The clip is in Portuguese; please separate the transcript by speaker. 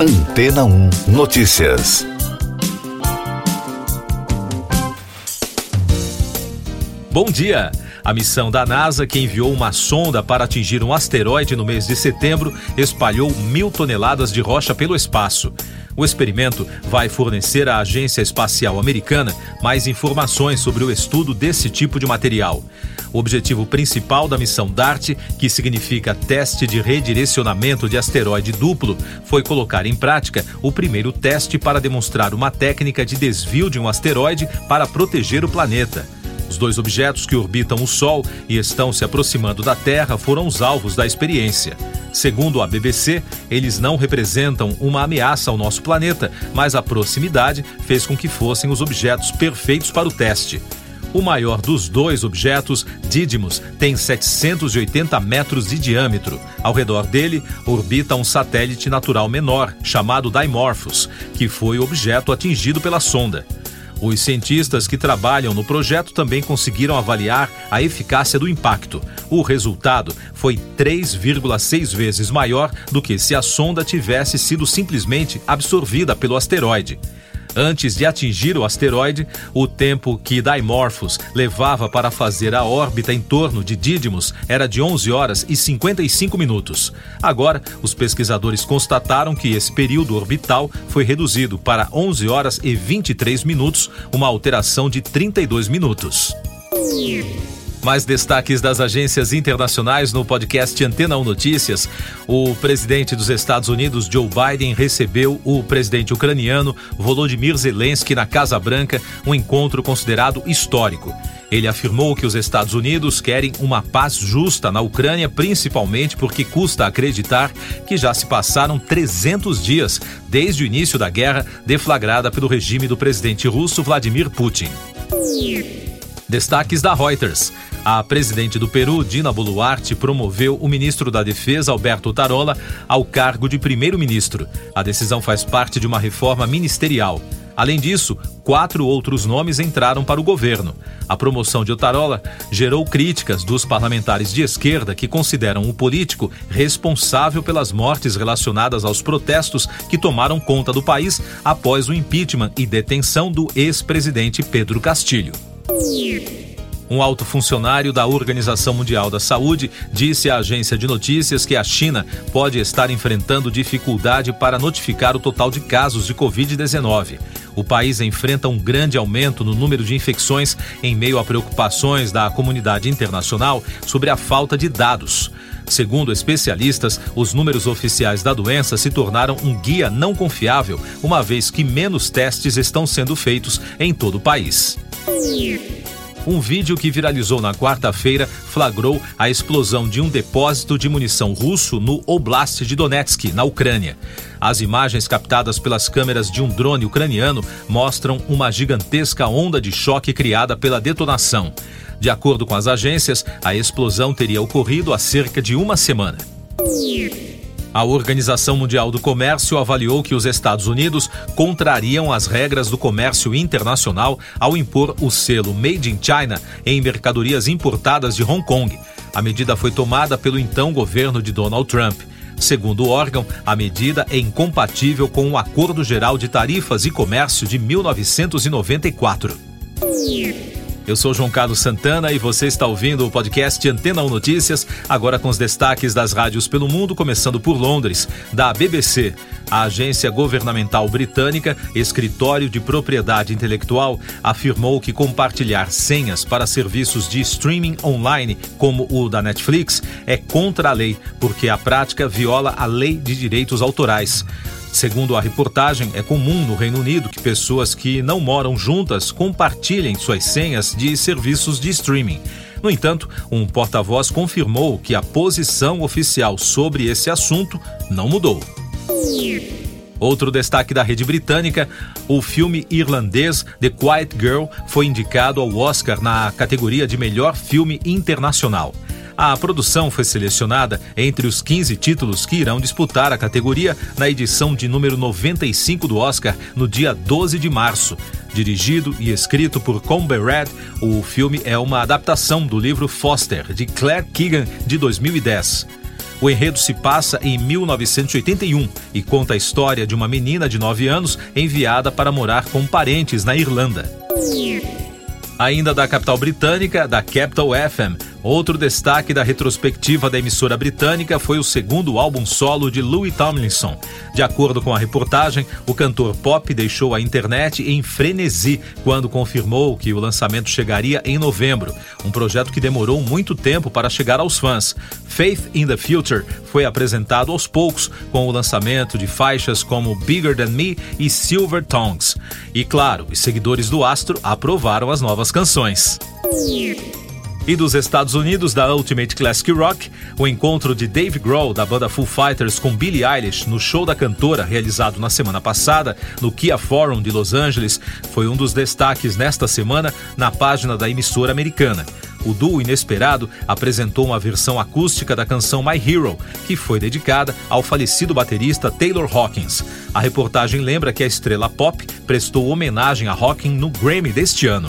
Speaker 1: Antena 1 Notícias.
Speaker 2: Bom dia! A missão da NASA, que enviou uma sonda para atingir um asteroide no mês de setembro, espalhou mil toneladas de rocha pelo espaço. O experimento vai fornecer à Agência Espacial Americana mais informações sobre o estudo desse tipo de material. O objetivo principal da missão DART, que significa Teste de Redirecionamento de Asteroide Duplo, foi colocar em prática o primeiro teste para demonstrar uma técnica de desvio de um asteroide para proteger o planeta. Os dois objetos que orbitam o Sol e estão se aproximando da Terra foram os alvos da experiência. Segundo a BBC, eles não representam uma ameaça ao nosso planeta, mas a proximidade fez com que fossem os objetos perfeitos para o teste. O maior dos dois objetos, Didymos, tem 780 metros de diâmetro. Ao redor dele orbita um satélite natural menor, chamado Dimorphos, que foi o objeto atingido pela sonda. Os cientistas que trabalham no projeto também conseguiram avaliar a eficácia do impacto. O resultado foi 3,6 vezes maior do que se a sonda tivesse sido simplesmente absorvida pelo asteroide. Antes de atingir o asteroide, o tempo que Dimorphos levava para fazer a órbita em torno de Didymos era de 11 horas e 55 minutos. Agora, os pesquisadores constataram que esse período orbital foi reduzido para 11 horas e 23 minutos, uma alteração de 32 minutos. Mais destaques das agências internacionais no podcast Antena 1 Notícias. O presidente dos Estados Unidos, Joe Biden, recebeu o presidente ucraniano Volodymyr Zelensky na Casa Branca, um encontro considerado histórico. Ele afirmou que os Estados Unidos querem uma paz justa na Ucrânia, principalmente porque custa acreditar que já se passaram 300 dias desde o início da guerra deflagrada pelo regime do presidente russo Vladimir Putin. Destaques da Reuters. A presidente do Peru, Dina Boluarte, promoveu o ministro da Defesa, Alberto Tarola, ao cargo de primeiro-ministro. A decisão faz parte de uma reforma ministerial. Além disso, quatro outros nomes entraram para o governo. A promoção de Otarola gerou críticas dos parlamentares de esquerda que consideram o político responsável pelas mortes relacionadas aos protestos que tomaram conta do país após o impeachment e detenção do ex-presidente Pedro Castilho. Um alto funcionário da Organização Mundial da Saúde disse à agência de notícias que a China pode estar enfrentando dificuldade para notificar o total de casos de Covid-19. O país enfrenta um grande aumento no número de infecções em meio a preocupações da comunidade internacional sobre a falta de dados. Segundo especialistas, os números oficiais da doença se tornaram um guia não confiável, uma vez que menos testes estão sendo feitos em todo o país. Um vídeo que viralizou na quarta-feira flagrou a explosão de um depósito de munição russo no Oblast de Donetsk, na Ucrânia. As imagens captadas pelas câmeras de um drone ucraniano mostram uma gigantesca onda de choque criada pela detonação. De acordo com as agências, a explosão teria ocorrido há cerca de uma semana. A Organização Mundial do Comércio avaliou que os Estados Unidos contrariam as regras do comércio internacional ao impor o selo Made in China em mercadorias importadas de Hong Kong. A medida foi tomada pelo então governo de Donald Trump. Segundo o órgão, a medida é incompatível com o Acordo Geral de Tarifas e Comércio de 1994. Eu sou João Carlos Santana e você está ouvindo o podcast Antena 1 Notícias, agora com os destaques das rádios pelo mundo, começando por Londres, da BBC. A agência governamental britânica, Escritório de Propriedade Intelectual, afirmou que compartilhar senhas para serviços de streaming online, como o da Netflix, é contra a lei, porque a prática viola a lei de direitos autorais. Segundo a reportagem, é comum no Reino Unido que pessoas que não moram juntas compartilhem suas senhas de serviços de streaming. No entanto, um porta-voz confirmou que a posição oficial sobre esse assunto não mudou. Outro destaque da rede britânica: o filme irlandês The Quiet Girl foi indicado ao Oscar na categoria de melhor filme internacional. A produção foi selecionada entre os 15 títulos que irão disputar a categoria na edição de número 95 do Oscar no dia 12 de março. Dirigido e escrito por Combe Red, o filme é uma adaptação do livro Foster, de Claire Keegan, de 2010. O enredo se passa em 1981 e conta a história de uma menina de 9 anos enviada para morar com parentes na Irlanda. Ainda da capital britânica, da Capital FM, Outro destaque da retrospectiva da emissora britânica foi o segundo álbum solo de Louis Tomlinson. De acordo com a reportagem, o cantor pop deixou a internet em frenesi quando confirmou que o lançamento chegaria em novembro, um projeto que demorou muito tempo para chegar aos fãs. Faith in the Future foi apresentado aos poucos, com o lançamento de faixas como Bigger Than Me e Silver Tongues. E claro, os seguidores do astro aprovaram as novas canções. E dos Estados Unidos, da Ultimate Classic Rock, o encontro de Dave Grohl, da banda Foo Fighters, com Billie Eilish no show da cantora, realizado na semana passada no Kia Forum de Los Angeles, foi um dos destaques nesta semana na página da emissora americana. O duo inesperado apresentou uma versão acústica da canção My Hero, que foi dedicada ao falecido baterista Taylor Hawkins. A reportagem lembra que a estrela pop prestou homenagem a Hawkins no Grammy deste ano.